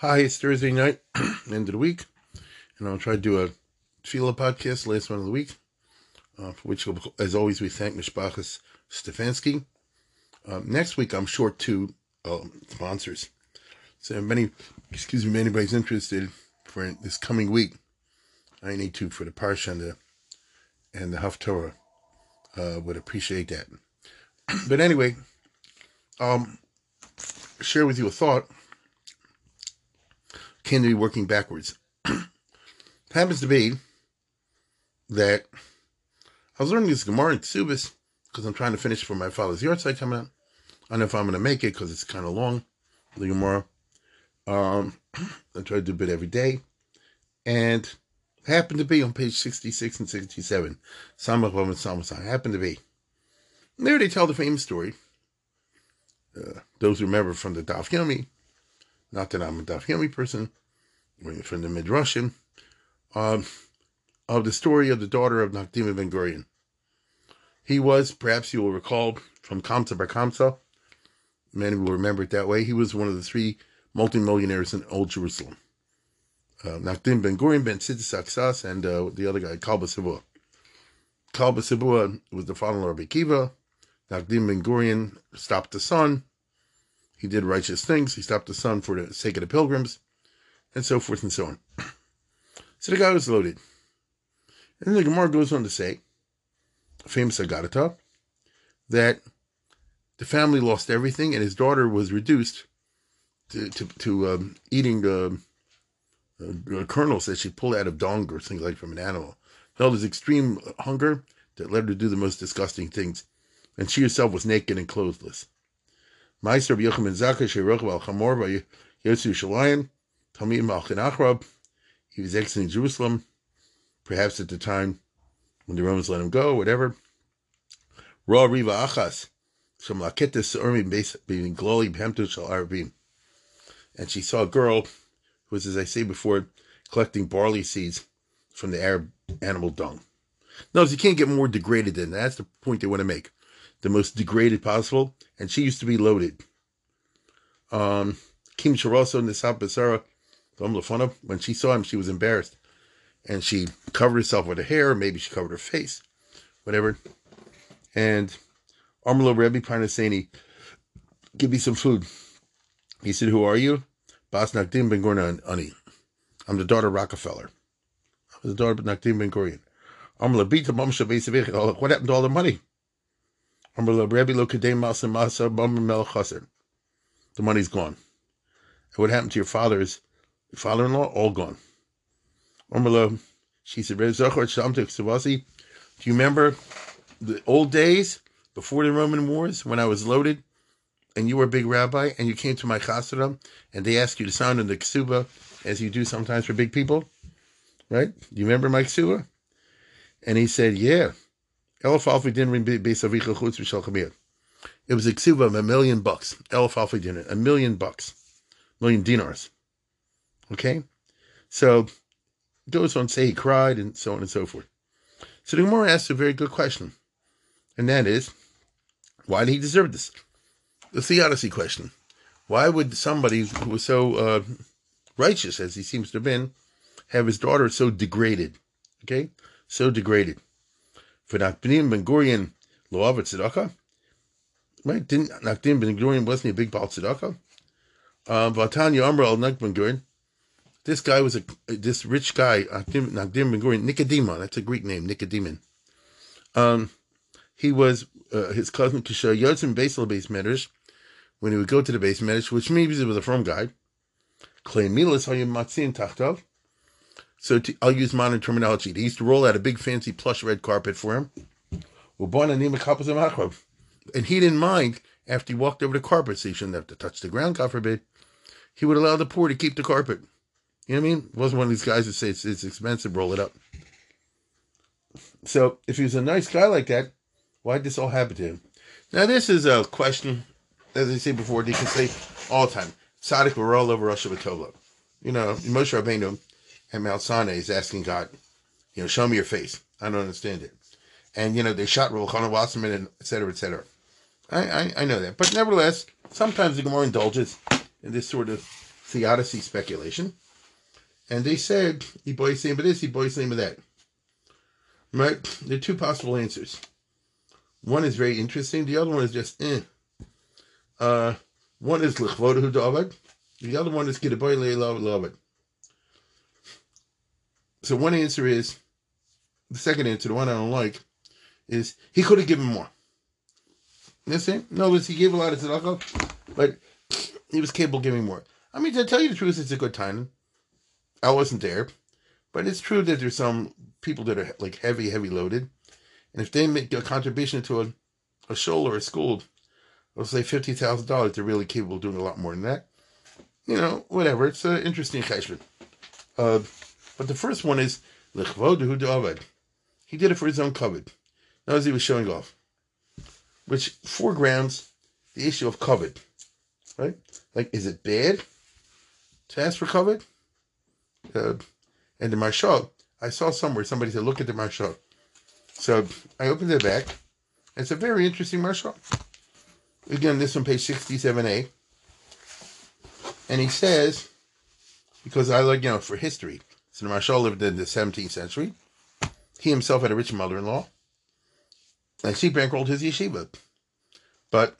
Hi, it's Thursday night, end of the week, and I'll try to do a Tefillah podcast, last one of the week, uh, for which, as always, we thank Mishpachas Stefanski. Um, next week, I'm short two um, sponsors. So many, excuse me, if anybody's interested for this coming week, I need to for the Parsha and the, and the Haftorah. Uh, would appreciate that. but anyway, um, share with you a thought. Can be working backwards. happens to be that I was learning this Gemara in Ksubis because I'm trying to finish for my father's yard yahrzeit coming up. I don't know if I'm going to make it because it's kind of long, the Gemara. Um, I try to do a bit every day. And happened to be on page 66 and 67. Samach and Samach happened to be. And there they tell the famous story. Uh, those who remember from the Daf Yomi, not that I'm a Daf Yomi person, from the Midrashim, um, of the story of the daughter of Nakdima Ben Gurion. He was, perhaps you will recall, from Kamsa Bar Kamsa. Many will remember it that way. He was one of the three multimillionaires in Old Jerusalem. Uh, Nakdim Ben Gurion, Ben Sidis Aksas, and uh, the other guy, Kalba Sibua. Kalba Sibua was the father of Rabbi Akiva. Nakdim Ben Gurion stopped the sun. He did righteous things. He stopped the sun for the sake of the pilgrims, and so forth and so on. so the guy was loaded. And the Gemara goes on to say, famous Agadata, that the family lost everything and his daughter was reduced to, to, to um, eating uh, uh, kernels that she pulled out of dung or something like from an animal. Felt this extreme hunger that led her to do the most disgusting things. And she herself was naked and clothless. Meister Yochanan Zaka Sheroch al Chamor by Yotsu Shalayim, Malchin He was exiting Jerusalem perhaps at the time when the Romans let him go, whatever. Ra Riva Achas, Sham Laketis Urmi being Gloli Bhemtu Shal Arabim. And she saw a girl who was, as I say before, collecting barley seeds from the Arab animal dung. Notice you can't get more degraded than that. That's the point they want to make. The most degraded possible. And she used to be loaded. Um, Kim Charoso Nisab Basara, when she saw him, she was embarrassed and she covered herself with her hair, maybe she covered her face, whatever. And Armalo Rebbe Parnasani, give me some food. He said, Who are you? Bas Nakdim Ben Gurion Ani. I'm the daughter of Rockefeller. I'm the daughter of Nakdim Ben Gurion. Oh, what happened to all the money? Armelo Rebbe Lokadem Masa Masa Bummer Mel The money's gone. And what happened to your father's father in law? All gone. She said, Do you remember the old days before the Roman wars when I was loaded and you were a big rabbi and you came to my chassidam and they asked you to sound in the ksuba as you do sometimes for big people? Right? Do you remember my ksuba? And he said, Yeah. It was a ksuba of a million bucks. Elf alpha dinner, a million bucks, million dinars. Okay? So goes on to say he cried and so on and so forth. So the Gemara asks a very good question, and that is, why did he deserve this? The theodicy question. Why would somebody who was so uh, righteous as he seems to have been have his daughter so degraded? Okay, so degraded. For Ben Gurion Tzedakah, right? Didn't Ben Gurion wasn't he a big Baal Tzedakah? Uh, Vatanya Amra al Gurion this guy was a this rich guy, Nicodema. That's a Greek name, Nicodemus. Um, he was uh, his cousin Kishar Yotzim Basel base medrash. When he would go to the base medrash, which means he was a firm guy. So to, I'll use modern terminology. He used to roll out a big fancy plush red carpet for him. And he didn't mind after he walked over the carpet, so he shouldn't have to touch the ground, God forbid, he would allow the poor to keep the carpet. You know what I mean? wasn't one of these guys that say it's, it's expensive, roll it up. So if he was a nice guy like that, why'd this all happen to him? Now this is a question, as I say before, they can say all the time. Tzaddik were all over Russia with Tova. You know, Moshe Rabbeinu and Mount Sinai is asking God, you know, show me your face. I don't understand it. And, you know, they shot Ruchana Wasserman and et cetera, et cetera. I, I, I know that. But nevertheless, sometimes the Gemara indulges in this sort of theodicy speculation. And they said, he boys name of this, he boys name of that. Right? There are two possible answers. One is very interesting, the other one is just eh. Uh, one is Lichvodahu David, the other one is Kidaboy Le'elav So one answer is, the second answer, the one I don't like, is he could have given more. You see? No, he gave a lot of tzedakah, but he was capable of giving more. I mean, to tell you the truth, it's a good time. I wasn't there, but it's true that there's some people that are like heavy, heavy loaded, and if they make a contribution to a, a shul or a school, let's say fifty thousand dollars, they're really capable of doing a lot more than that. You know, whatever. It's an interesting cheshbon. Uh, but the first one is lechvodu He did it for his own covet. Now, as he was showing off, which foregrounds the issue of covet, right? Like, is it bad to ask for covet? Uh, and the Maharsha, I saw somewhere somebody said, look at the Maharsha. So I opened it back. It's a very interesting Maharsha. Again, this on page 67a. And he says, because I like, you know, for history. So the Maharsha lived in the 17th century. He himself had a rich mother-in-law. And she bankrolled his yeshiva. But,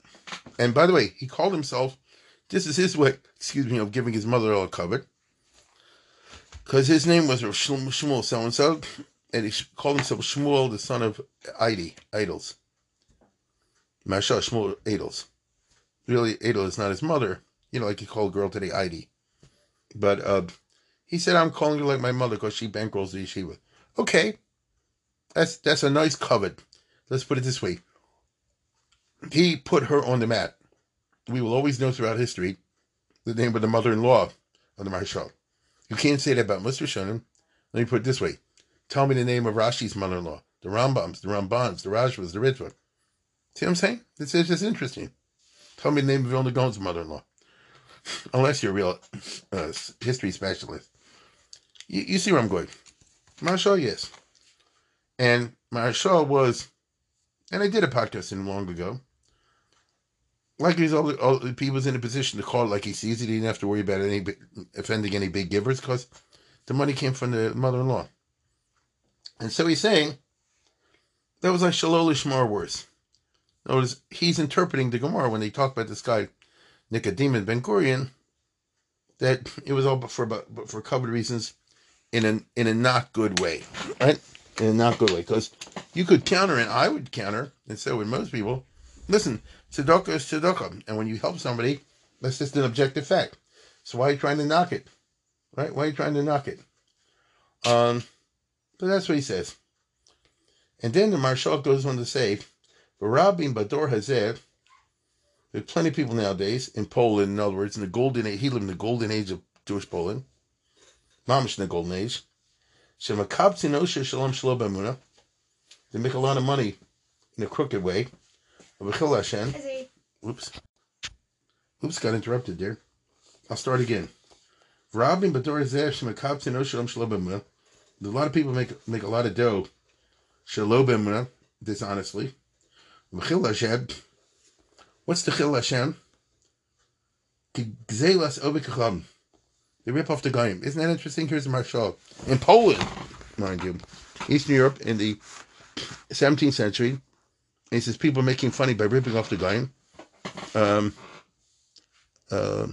and by the way, he called himself, this is his way, excuse me, of giving his mother-in-law a covet because his name was Shmuel so and so, and he called himself Shmuel, the son of Idi, Idols. Masha Shmuel Idols. Really, Idol is not his mother. You know, like you call a girl today Idi. But uh, he said, I'm calling her like my mother because she bankrolls the yeshiva. Okay. That's that's a nice covet. Let's put it this way. He put her on the mat. We will always know throughout history the name of the mother-in-law of the Maharsha. You can't say that about Rishonim. Let me put it this way. Tell me the name of Rashi's mother-in-law, the Rambams, the Rambans, the Rajvas, the Ritva. See what I'm saying? This is just interesting. Tell me the name of Vilna Gaon's mother-in-law. Unless you're a real uh, history specialist. You, you, see where I'm going. Maharsha, yes. And Maharsha was, and I did a podcast in long ago, like he's all, all he was in a position to call it like he sees it. He didn't have to worry about any offending any big givers because the money came from the mother-in-law. And so he's saying that was like Shalol Shmar worse. Notice he's interpreting the Gemara when they talk about this guy Nicodemus Ben Gurion that it was all for but for covered reasons in a in a not good way, right? In a not good way because you could counter and I would counter and so would most people. Listen, tzedakah is tzedakah, and when you help somebody, that's just an objective fact. So why are you trying to knock it? Right? Why are you trying to knock it? Um, but that's what he says. And then the Maharsha goes on to say, Rabin Bador Hazeh, there's plenty of people nowadays in Poland, in other words, in the golden age, he lived in the golden age of Jewish Poland, Mamish in the golden age. Shemakab Tinosha Shalom Shalom they make a lot of money in a crooked way. Oops. Oops, got interrupted there. I'll start again. A lot of people make make a lot of dough. Shalobimuna, dishonestly. What's the Chil Hashem? They rip off the Goyim. Isn't that interesting? Here's Maharsha. In Poland, mind you, Eastern Europe in the 17th century, he says people are making funny by ripping off the guy. Um, uh.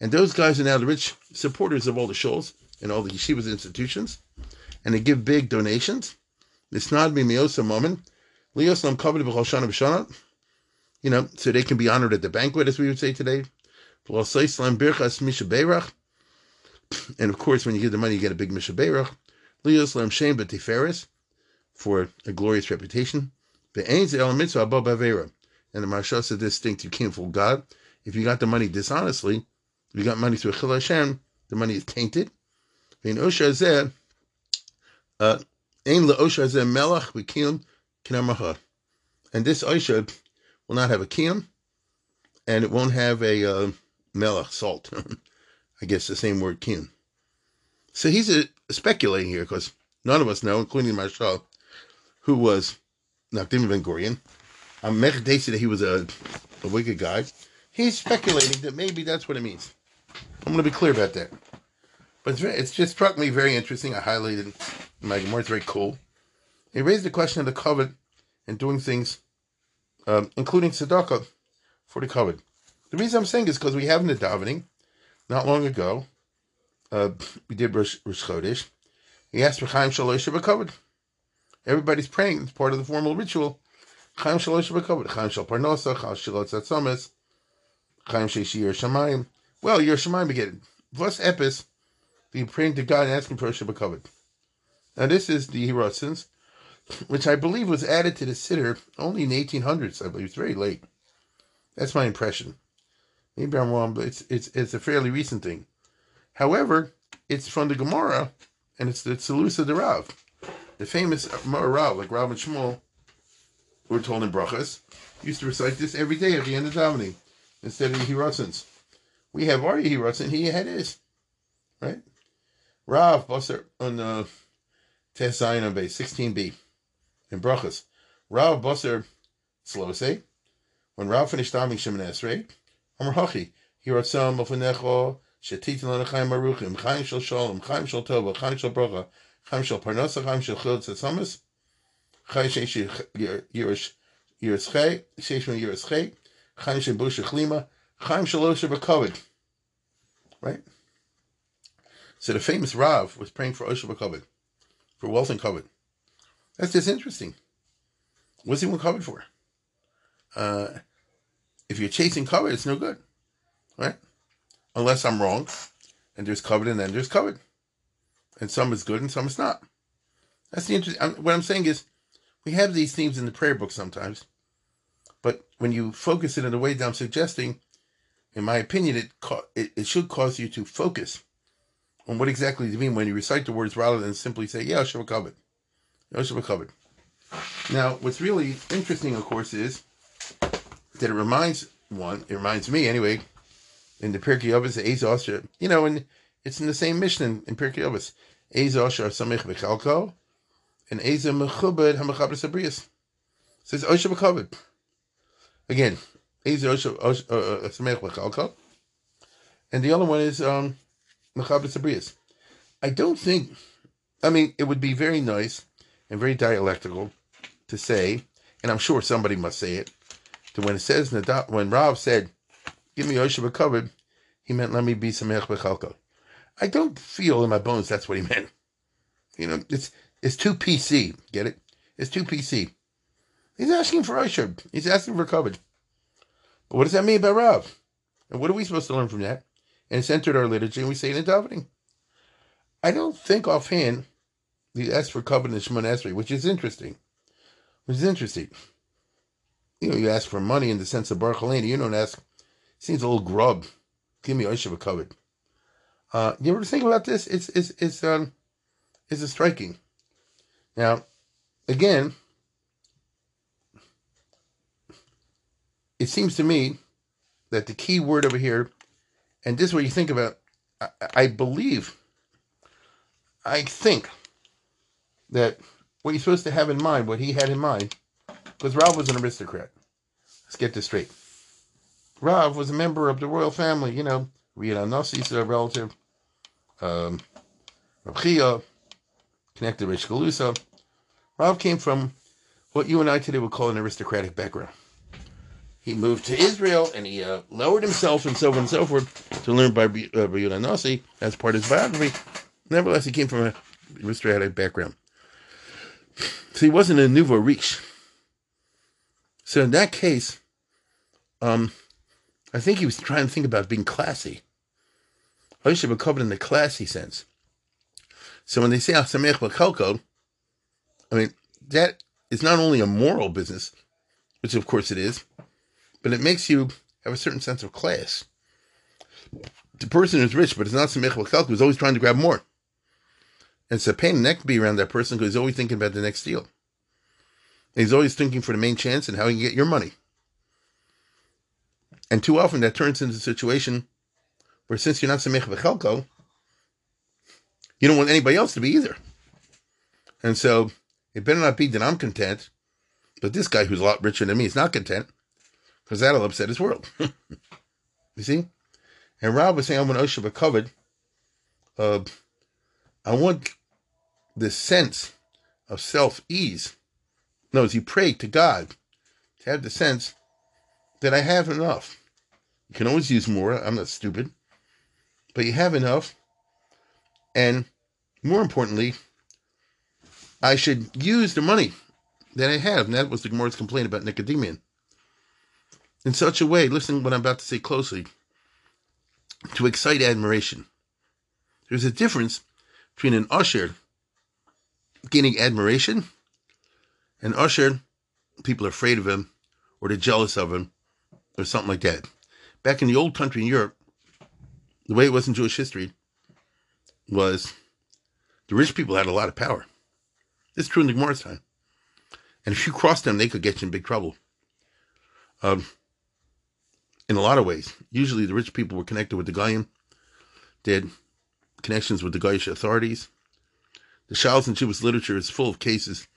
And those guys are now the rich supporters of all the shuls and all the yeshivas institutions, and they give big donations. Covered. You know, so they can be honored at the banquet, as we would say today. and of course, when you give the money, you get a big mishaberach. Leos Lam Shem Betiferis, for a glorious reputation. The Ain's El Mitzvah Bavera. And the Maharsha said distinct, you can't fool God. If you got the money dishonestly, you got money through Hashem, the money is tainted. In Osha Zeh, uh, Ein LeOsha Zeh Melach B'Kiyum Kinamaha. And this Osha will not have a Kiyum, and it won't have a uh, Melach, salt. I guess the same word Kiyum. So he's uh, speculating here because none of us know, including Maharsha, who was Nakdim Ben Gurion. I'm um, that he was a, a wicked guy. He's speculating that maybe that's what it means. I'm going to be clear about that. But it's, very, it's just struck me very interesting. I highlighted my Gemara. It's very cool. He raised the question of the covet and doing things, um, including tzedakah, for the covet. The reason I'm saying is because we have in the davening, not long ago, uh, we did Rosh, Rosh Chodesh. He asked for Chaim Shalosh covered. Everybody's praying. It's part of the formal ritual. Chaim Shalosh covered. Chaim Shal Parnosa, Chaim Shalot Tzatzomes, Chaim Sheshir Shamayim. Well, your Shamayim again. Plus Epis, be praying to God and asking for covered. Now, this is the Hirotzins, which I believe was added to the Siddur only in the 1800s. I believe it's very late. That's my impression. Maybe I'm wrong, but it's it's it's a fairly recent thing. However, it's from the Gemara, and it's the Tzelusa de Rav, the famous Rav, like Rav and Shmuel, we're told in Brachas, used to recite this every day at the end of davening instead of the Hiratzins. We have our Hiratzin, he had his, right? Rav, Basar, on uh, the Tes Zion base, 16b, in Brachas. Rav, Basar, Slose, eh? when Rav finished davening Shemin Esrei, Amr Hachi, Yiratzam Mafunecho, Shetitin Lanachaim Maruchim, Chaim shal Shalom, Chaim shal Tova, Chaim shal Brocha, Chaim shal Parnasa, Chaim shal Chil Tzetzamas, Chaim Shel Yiratzchei, Sheishman Yiratzchei, Chaim Shel Busha Chlima, Chaim Shel Osher Bakovid. Right? So the famous Rav was praying for Osher Bakovid, for wealth and covet. That's just interesting. What's he want covered for? Uh, if you're chasing covet, it's no good. Right? unless I'm wrong. And there's covet and then there's covet. And some is good and some is not. That's the interesting. What I'm saying is, we have these themes in the prayer book sometimes, but when you focus it in the way that I'm suggesting, in my opinion, it it, it should cause you to focus on what exactly do you mean when you recite the words rather than simply say, "Yeah, Sheva covet, Sheva covet." Now, what's really interesting, of course, is that it reminds one. It reminds me, anyway, in the Pirkei Avos, Ezos, you know, and it's in the same mission in Pirkei Avos. Ezos are Samich Bechalko, and Eza Mechubed Hamachaber Sabrias. Says Osha Bekaved. Again, Eza Osha uh, uh, Samich Bechalko, and the other one is um, Mechaber Sabrias. I don't think, I mean, it would be very nice and very dialectical to say, and I'm sure somebody must say it, to when it says, when Rav said, give me Yoshev covered, he meant let me be Samech Bechalko. I don't feel in my bones that's what he meant. You know, it's it's too PC. Get it? It's too PC. He's asking for Yoshev. He's asking for covered. But what does that mean about Rav? And what are we supposed to learn from that? And it's entered our liturgy and we say it in davening. I don't think offhand he asked for covenant in Shemon Esrei, which is interesting. Which is interesting. You know, you ask for money in the sense of Baruch You don't ask Seems a little grub. Give me Oishav covered. Uh, you ever think about this? It's it's it's um it's a striking. Now, again, it seems to me that the key word over here, and this is what you think about. I, I believe, I think that what you're supposed to have in mind, what he had in mind, because Rav was an aristocrat. Let's get this straight. Rav was a member of the royal family, you know, Riyad Nasi's a relative, um, Rav Chia, connected to Galusa. Rav came from what you and I today would call an aristocratic background. He moved to Israel and he uh, lowered himself and so on and so forth to learn by uh, Nasi as part of his biography. Nevertheless, he came from an aristocratic background. So he wasn't a nouveau riche. So in that case, um, I think he was trying to think about being classy. I should have covered in the classy sense. So when they say Asamech B'Chelko, I mean, that is not only a moral business, which of course it is, but it makes you have a certain sense of class. The person who's rich, but it's not Samech B'Chelko, is always trying to grab more. And it's a pain in the neck to be around that person because he's always thinking about the next deal. He's always thinking for the main chance and how he can get your money. And too often that turns into a situation where since you're not Samech B'Chelko, you don't want anybody else to be either. And so it better not be that I'm content, but this guy who's a lot richer than me is not content, because that'll upset his world. you see? And Rav was saying, I want Osha covered. Uh, I want this sense of self ease. No, as you pray to God, to have the sense that I have enough. You can always use more. I'm not stupid. But you have enough. And more importantly, I should use the money that I have. And that was the Gemara's complaint about Nicodemus. In such a way, listen to what I'm about to say closely, to excite admiration. There's a difference between an usher gaining admiration and usher, people are afraid of him or they're jealous of him or something like that. Back in the old country in Europe, the way it was in Jewish history was the rich people had a lot of power. Is true in the Gemara's time. And if you crossed them, they could get you in big trouble. Um, in a lot of ways. Usually the rich people were connected with the Goyim. Had connections with the Goyish authorities. The Shals in Jewish literature is full of cases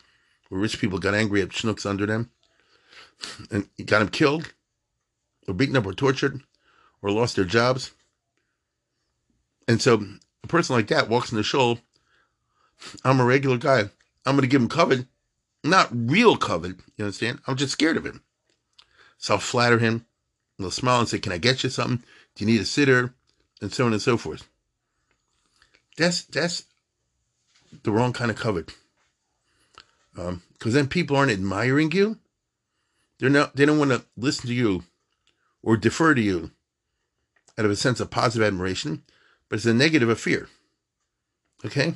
where rich people got angry at schnooks under them and got them killed or beaten up or tortured or lost their jobs. And so a person like that walks in the shul. I'm a regular guy. I'm going to give him covet, not real covet. You understand? I'm just scared of him. So I'll flatter him. He'll smile and say, Can I get you something? Do you need a sitter? And so on and so forth. That's that's the wrong kind of covet. Because um, then people aren't admiring you. They're not. They don't want to listen to you or defer to you out of a sense of positive admiration, but it's a negative of fear. Okay?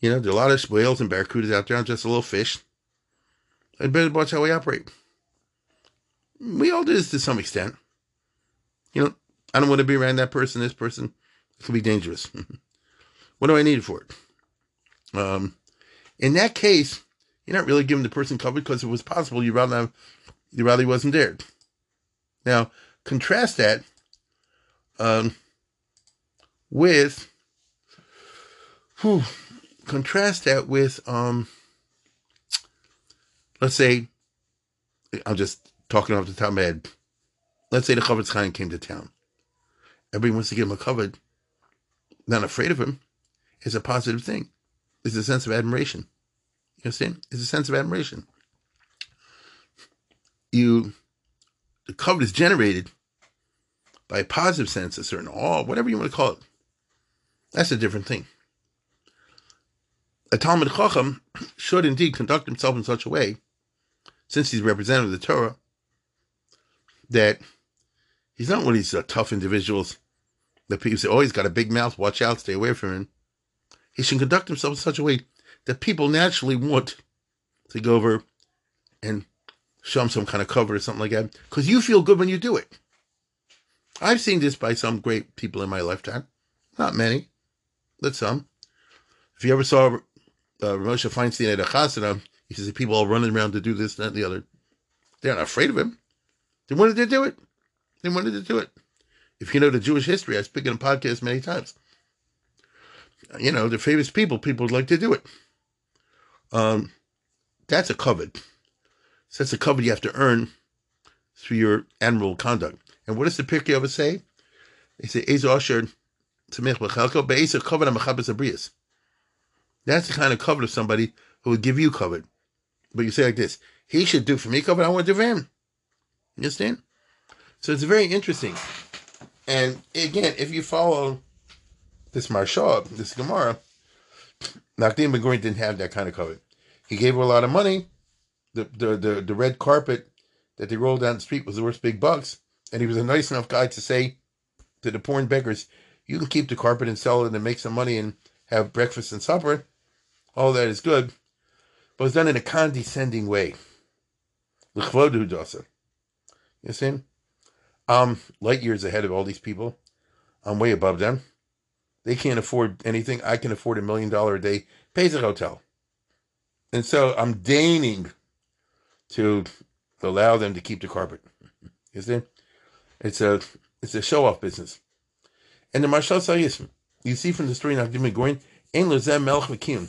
You know, there are a lot of whales and barracudas out there. I'm just a little fish. I'd better watch how we operate. We all do this to some extent. You know, I don't want to be around that person, this person. It could be dangerous. what do I need for it? Um, in that case, you're not really giving the person cover because it was possible you rather you rather he wasn't there. Now, contrast that um, with, whew, contrast that with, um, let's say, I'm just talking off the top of my head. Let's say the Chofetz Chaim came to town. Everybody wants to give him a cover. Not afraid of him. It's a positive thing. It's a sense of admiration. You understand? It's a sense of admiration. You the covet is generated by a positive sense, a certain awe, whatever you want to call it. That's a different thing. A Talmud Chacham should indeed conduct himself in such a way, since he's representative of the Torah, that he's not one of these uh, tough individuals that people say, oh, he's got a big mouth, watch out, stay away from him. He should conduct himself in such a way that people naturally want to go over and show them some kind of cover or something like that because you feel good when you do it. I've seen this by some great people in my lifetime, not many, but some. If you ever saw uh, Moshe Feinstein at a chasana, he says people all running around to do this, that, and the other. They're not afraid of him. They wanted to do it. They wanted to do it. If you know the Jewish history, I speak in a podcast many times. You know, the famous people, people would like to do it. Um, that's a covet. So that's a covet you have to earn through your admirable conduct. And what does the Pirkei Avos say? They say, Ezo Asher Tzemech B'chalko Be'ezer Covet HaMechabes Abrius. That's the kind of covet of somebody who would give you covet. But you say like this, he should do for me covet, I want to do for him. You understand? So it's very interesting. And again, if you follow this Maharsha, this Gemara, Nachdim Ben Gurion didn't have that kind of covet. He gave her a lot of money, the, the, the, the red carpet that they rolled down the street was the worth big bucks. And he was a nice enough guy to say to the poor beggars, you can keep the carpet and sell it and make some money and have breakfast and supper. All that is good, but it's done in a condescending way. L'chvodu dosa. You see? I'm light years ahead of all these people. I'm way above them. They can't afford anything. I can afford a million dollar a day. Pays a hotel. And so I'm deigning to allow them to keep the carpet. You see? It's a it's a show off business. And the Maharsha Sayis, you see from the story now, Jimmy Gorin, Ein Lozem Melch Mekim.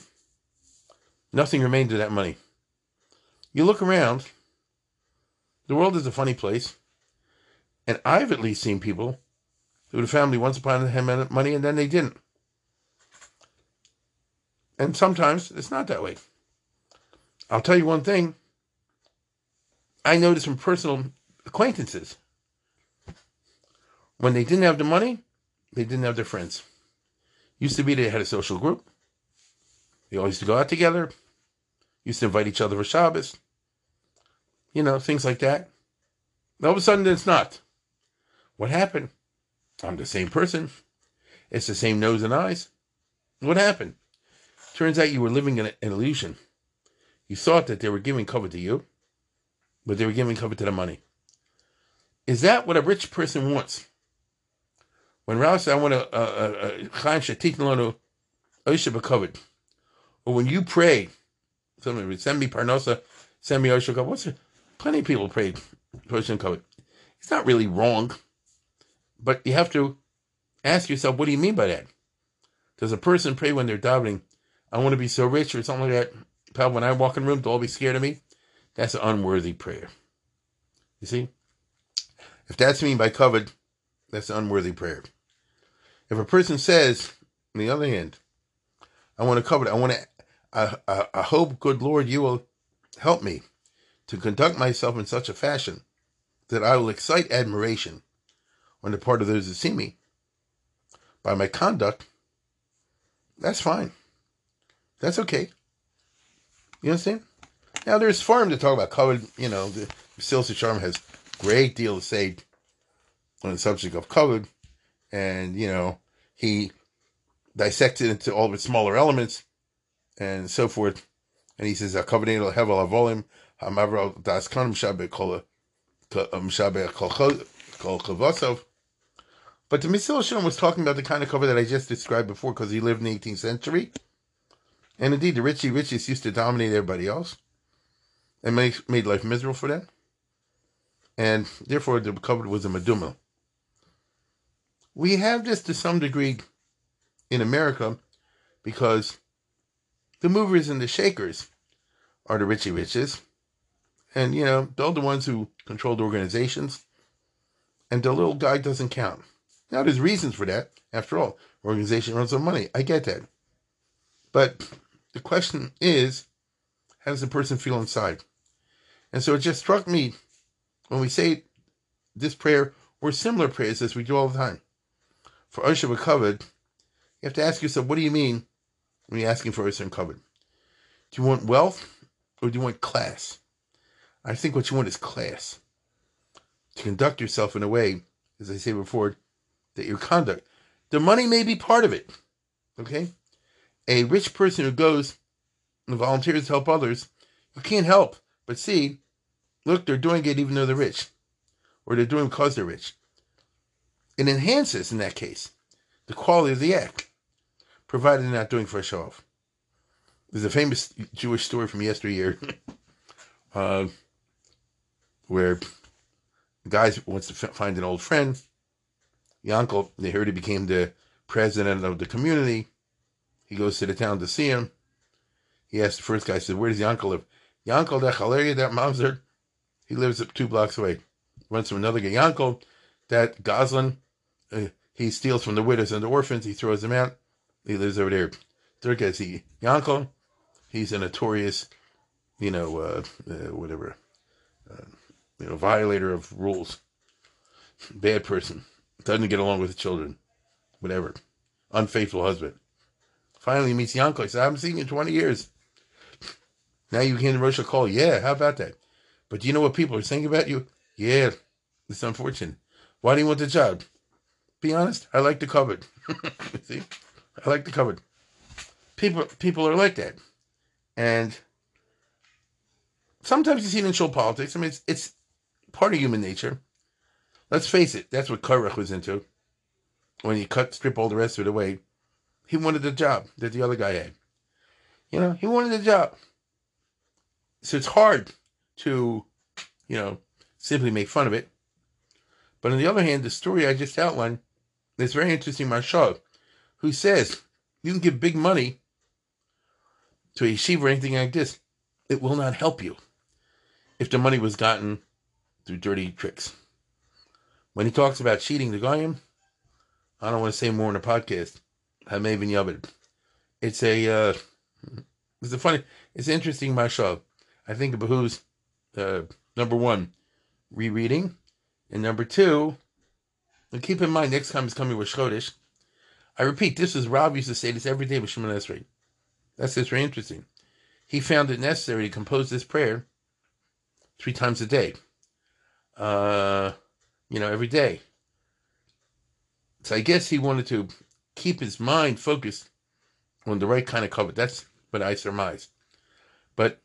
Nothing remained of that money. You look around, the world is a funny place. And I've at least seen people the family once upon had money and then they didn't. And sometimes it's not that way. I'll tell you one thing. I noticed from personal acquaintances. When they didn't have the money, they didn't have their friends. Used to be they had a social group. They all used to go out together. Used to invite each other for Shabbos. You know, things like that. All of a sudden, it's not. What happened? I'm the same person. It's the same nose and eyes. What happened? Turns out you were living in an illusion. You thought that they were giving cover to you, but they were giving cover to the money. Is that what a rich person wants? When Rav said, I want a Chaim Shatit Lanu Oisha covered, or when you pray, somebody send me Parnosa, send me Oisha What's it? Plenty of people pray Oisha covered. It's not really wrong, but you have to ask yourself, what do you mean by that? Does a person pray when they're davening, I want to be so rich or something like that? Pal, when I walk in the room, they'll all be scared of me. That's an unworthy prayer. You see? If that's mean by covered, that's an unworthy prayer. If a person says, on the other hand, I want to cover it, I want to, I, I, I hope, good Lord, you will help me to conduct myself in such a fashion that I will excite admiration on the part of those who see me by my conduct, that's fine. That's okay. You understand? Now there's farm to talk about covered, you know, the Silsa Charm has great deal to say on the subject of covered, and you know, he dissects it into all of its smaller elements and so forth. And he says, a Covenant hevel avolim, hamavra das kanim shabe kol kol chavosov. But the Shalom was talking about the kind of cover that I just described before because he lived in the 18th century. And indeed, the Richie Richies used to dominate everybody else and make, made life miserable for them. And therefore, the cover was a meduma. We have this to some degree in America because the movers and the shakers are the Richie Riches. And, you know, they're the ones who control the organizations. And the little guy doesn't count. Now, there's reasons for that. After all, organization runs on money. I get that. But the question is, how does the person feel inside? And so it just struck me when we say this prayer or similar prayers as we do all the time. For Osha covered, you have to ask yourself, what do you mean when you're asking for Osha covered? Do you want wealth or do you want class? I think what you want is class. To conduct yourself in a way, as I say before, that your conduct, the money may be part of it. Okay? A rich person who goes and volunteers to help others, you can't help but see, look, they're doing it even though they're rich. Or they're doing it because they're rich. It enhances, in that case, the quality of the act, provided they're not doing it for show off. There's a famous Jewish story from yesteryear uh, where the guy wants to find an old friend Yankel, they heard he became the president of the community. He goes to the town to see him. He asks the first guy, says, Where does Yankel live? Yankel, that Chaleria, that Mamzer, he lives two blocks away. Runs from another guy. Yankel, that Goslin, uh, he steals from the widows and the orphans. He throws them out. He lives over there. Third guy, see Yankel, he's a notorious, you know, uh, uh, whatever, uh, you know, violator of rules. Bad person doesn't get along with the children, whatever, unfaithful husband. Finally, he meets Yanko. He says, I haven't seen you in 20 years. Now you can rush a call. Yeah, how about that? But do you know what people are saying about you? Yeah, it's unfortunate. Why do you want the job? Be honest, I like the cupboard. See? I like the cupboard. people people are like that, and sometimes you see it in show politics. I mean, it's, it's part of human nature. Let's face it, that's what Korach was into. When he cut, strip all the rest of it away, he wanted the job that the other guy had. You know, he wanted the job. So it's hard to, you know, simply make fun of it. But on the other hand, the story I just outlined is very interesting. Maharsha, who says you can give big money to a yeshiva or anything like this, it will not help you if the money was gotten through dirty tricks. When he talks about cheating the Goyim, I don't want to say more in the podcast. I may have been yabed. It's a uh, it's a funny it's interesting mashal. I think it behooves uh, number one, rereading, and number two, and keep in mind next time it's coming with Chodesh. I repeat, this is Rav used to say this every day with Shimon Esrei. That's just very interesting. He found it necessary to compose this prayer three times a day. Uh, you know, every day. So I guess he wanted to keep his mind focused on the right kind of cover. That's what I surmise. But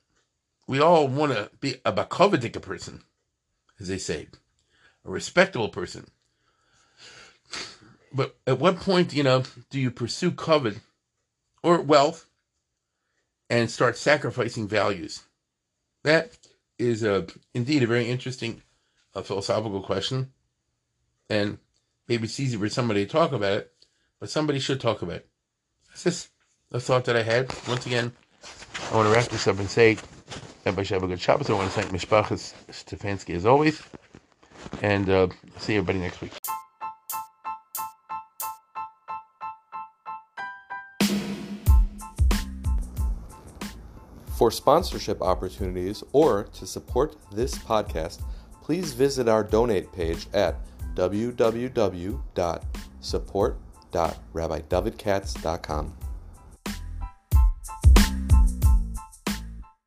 we all want to be a bakovidik person, as they say, a respectable person. But at what point, you know, do you pursue covet or wealth and start sacrificing values? That is a, indeed a very interesting uh, philosophical question. And maybe it's easy for somebody to talk about it, but somebody should talk about it. That's just a thought that I had. Once again, I want to wrap this up and say, everybody should have a good Shabbos. I want to thank Mishpachas Stefanski as always. And uh, see everybody next week. For sponsorship opportunities or to support this podcast, please visit our donate page at www.support.rabbidavidkatz.com.